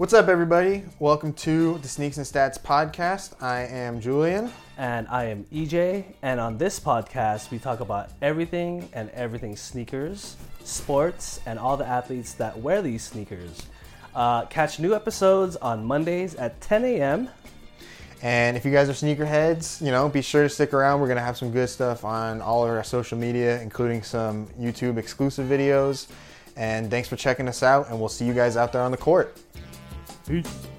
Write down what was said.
What's up, everybody? Welcome to the Sneaks and Stats podcast. I am Julian. And I am EJ. And on this podcast, we talk about everything and everything sneakers, sports, and all the athletes that wear these sneakers. Uh, catch new episodes on Mondays at 10 a.m. And if you guys are sneakerheads, you know, be sure to stick around. We're going to have some good stuff on all of our social media, including some YouTube exclusive videos. And thanks for checking us out, and we'll see you guys out there on the court. Peace.